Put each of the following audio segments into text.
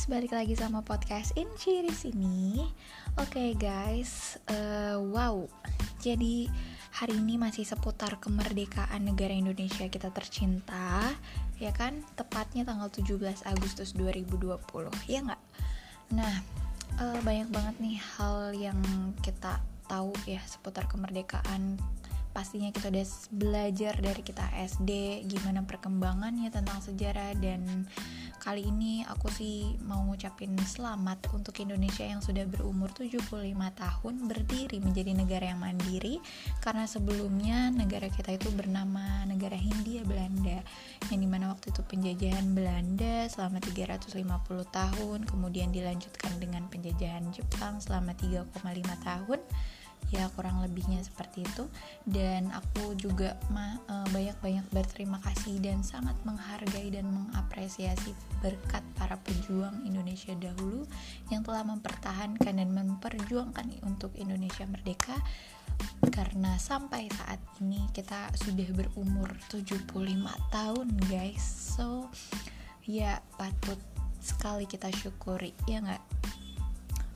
guys, balik lagi sama podcast Inci di sini. Oke okay, guys, uh, wow. Jadi hari ini masih seputar kemerdekaan negara Indonesia kita tercinta, ya kan? Tepatnya tanggal 17 Agustus 2020, ya nggak? Nah, uh, banyak banget nih hal yang kita tahu ya seputar kemerdekaan pastinya kita udah belajar dari kita SD gimana perkembangannya tentang sejarah dan kali ini aku sih mau ngucapin selamat untuk Indonesia yang sudah berumur 75 tahun berdiri menjadi negara yang mandiri. Karena sebelumnya negara kita itu bernama negara Hindia Belanda. Yang di mana waktu itu penjajahan Belanda selama 350 tahun kemudian dilanjutkan dengan penjajahan Jepang selama 3,5 tahun ya kurang lebihnya seperti itu. Dan aku juga eh, banyak-banyak berterima kasih dan sangat menghargai dan mengapresiasi berkat para pejuang Indonesia dahulu yang telah mempertahankan dan memperjuangkan untuk Indonesia merdeka. Karena sampai saat ini kita sudah berumur 75 tahun guys. So ya patut sekali kita syukuri ya nggak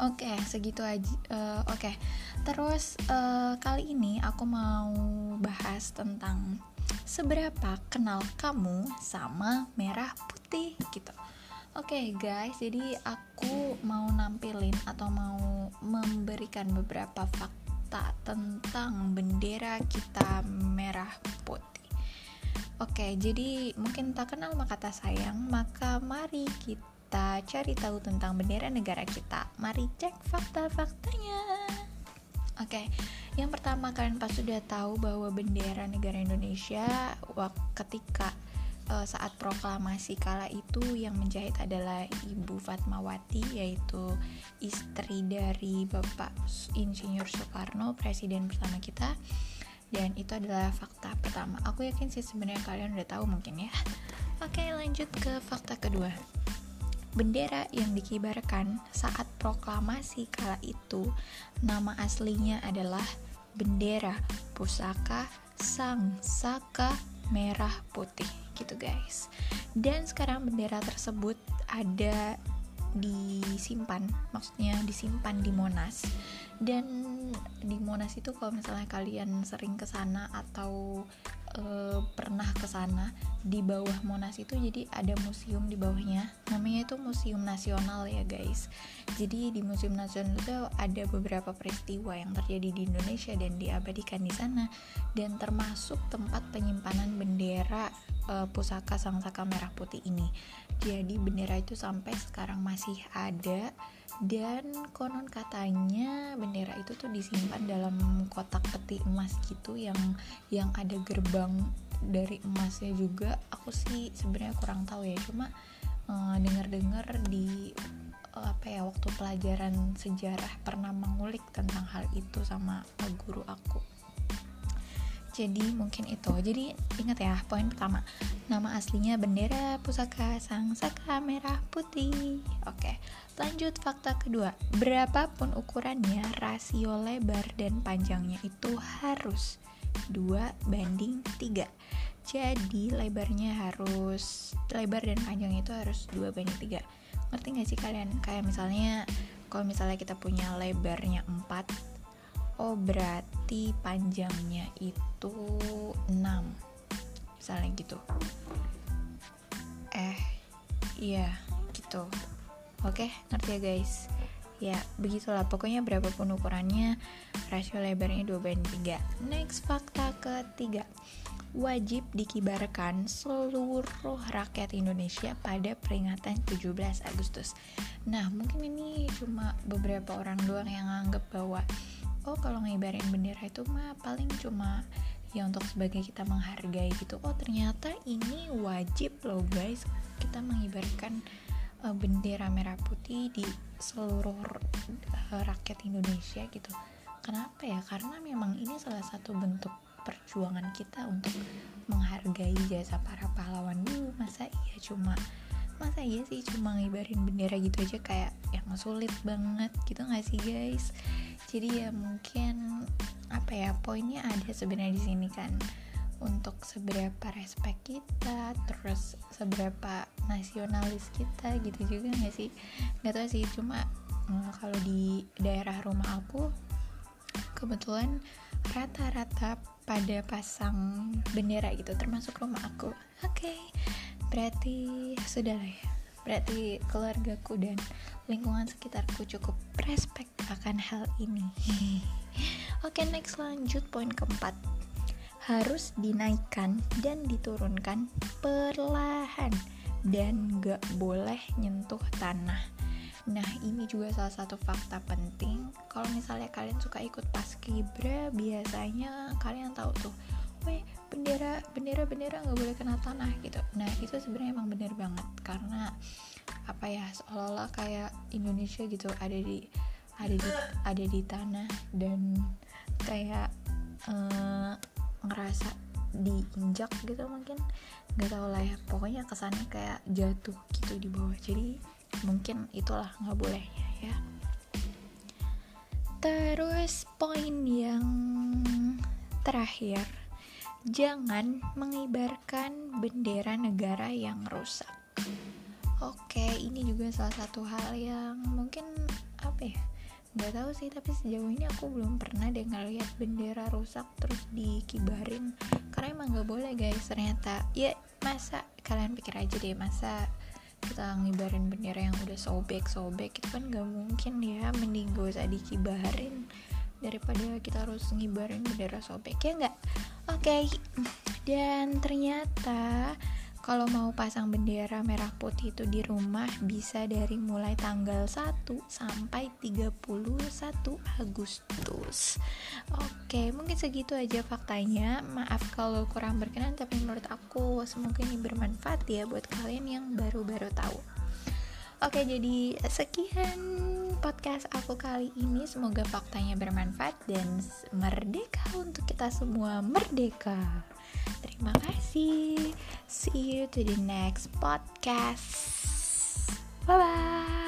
Oke, okay, segitu aja. Uh, Oke, okay. terus uh, kali ini aku mau bahas tentang seberapa kenal kamu sama merah putih gitu. Oke okay, guys, jadi aku mau nampilin atau mau memberikan beberapa fakta tentang bendera kita merah putih. Oke, jadi mungkin tak kenal maka tak sayang, maka mari kita kita cari tahu tentang bendera negara kita. Mari cek fakta-faktanya. Oke, okay. yang pertama kalian pasti sudah tahu bahwa bendera negara Indonesia ketika uh, saat proklamasi kala itu yang menjahit adalah Ibu Fatmawati yaitu istri dari Bapak Insinyur Soekarno, presiden pertama kita. Dan itu adalah fakta pertama. Aku yakin sih sebenarnya kalian udah tahu mungkin ya. Oke, lanjut ke fakta kedua. Bendera yang dikibarkan saat proklamasi kala itu nama aslinya adalah bendera pusaka sang saka merah putih gitu guys. Dan sekarang bendera tersebut ada disimpan, maksudnya disimpan di Monas. Dan di Monas itu kalau misalnya kalian sering ke sana atau e, pernah ke sana di bawah Monas itu jadi ada museum di bawahnya. Namanya itu museum nasional ya guys. Jadi di museum nasional itu ada beberapa peristiwa yang terjadi di Indonesia dan diabadikan di sana. Dan termasuk tempat penyimpanan bendera e, pusaka sang saka merah putih ini. Jadi bendera itu sampai sekarang masih ada. Dan konon katanya bendera itu tuh disimpan dalam kotak peti emas gitu yang yang ada gerbang dari emasnya juga aku sih sebenarnya kurang tahu ya. Cuma uh, dengar-dengar di uh, apa ya waktu pelajaran sejarah pernah mengulik tentang hal itu sama guru aku. Jadi mungkin itu. Jadi ingat ya poin pertama. Nama aslinya bendera pusaka sang saka merah putih. Oke lanjut fakta kedua. Berapapun ukurannya rasio lebar dan panjangnya itu harus 2 banding 3 jadi lebarnya harus lebar dan panjang itu harus 2 banding 3 ngerti gak sih kalian? Kayak misalnya kalau misalnya kita punya lebarnya 4 oh berarti panjangnya itu 6 misalnya gitu. Eh iya gitu. Oke ngerti ya guys ya begitulah. Pokoknya berapapun ukurannya rasio lebarnya 2 banding 3 next fakta ketiga. Wajib dikibarkan seluruh rakyat Indonesia pada peringatan 17 Agustus. Nah, mungkin ini cuma beberapa orang doang yang anggap bahwa oh kalau ngibarin bendera itu mah paling cuma ya untuk sebagai kita menghargai gitu. Oh ternyata ini wajib loh guys. Kita mengibarkan uh, bendera merah putih di seluruh uh, rakyat Indonesia gitu. Kenapa ya? Karena memang ini salah satu bentuk perjuangan kita untuk menghargai jasa para pahlawan dulu. Masa iya cuma masa iya sih cuma ngibarin bendera gitu aja? Kayak yang sulit banget gitu gak sih guys? Jadi ya mungkin apa ya poinnya ada sebenarnya di sini kan untuk seberapa respect kita terus seberapa nasionalis kita gitu juga nggak sih? Nggak tahu sih cuma uh, kalau di daerah rumah aku kebetulan rata-rata pada pasang bendera gitu termasuk rumah aku. Oke okay, berarti sudah lah ya. Berarti keluargaku dan lingkungan sekitarku cukup respect akan hal ini. Oke okay, next lanjut poin keempat harus dinaikkan dan diturunkan perlahan dan gak boleh nyentuh tanah. Nah ini juga salah satu fakta penting Kalau misalnya kalian suka ikut paskibra Biasanya kalian tahu tuh Weh bendera bendera bendera nggak boleh kena tanah gitu Nah itu sebenarnya emang bener banget Karena apa ya seolah-olah kayak Indonesia gitu ada di ada di ada di tanah dan kayak uh, ngerasa diinjak gitu mungkin. Nggak tahu lah ya pokoknya kesannya kayak jatuh gitu di bawah. Jadi mungkin itulah nggak bolehnya ya. Terus poin yang terakhir. Jangan mengibarkan bendera negara yang rusak. Oke ini juga salah satu hal yang mungkin apa ya nggak tahu sih tapi sejauh ini aku belum pernah deh ngeliat bendera rusak terus dikibarin. Karena emang nggak boleh guys. Ternyata ya masa? Kalian pikir aja deh masa kita ngibarin bendera yang udah sobek sobek itu kan nggak mungkin ya mending gak usah dikibarin. Daripada kita harus ngibarin bendera sobek ya nggak? Oke okay. dan ternyata kalau mau pasang bendera merah putih itu di rumah bisa dari mulai tanggal 1 sampai 31 Agustus. Oke mungkin segitu aja faktanya. Maaf kalau kurang berkenan tapi menurut aku semoga ini bermanfaat ya buat kalian yang baru-baru tahu. Oke jadi sekian podcast aku kali ini. Semoga faktanya bermanfaat dan merdeka untuk kita semua. Merdeka Terima kasih. See you to the next podcast. Bye bye.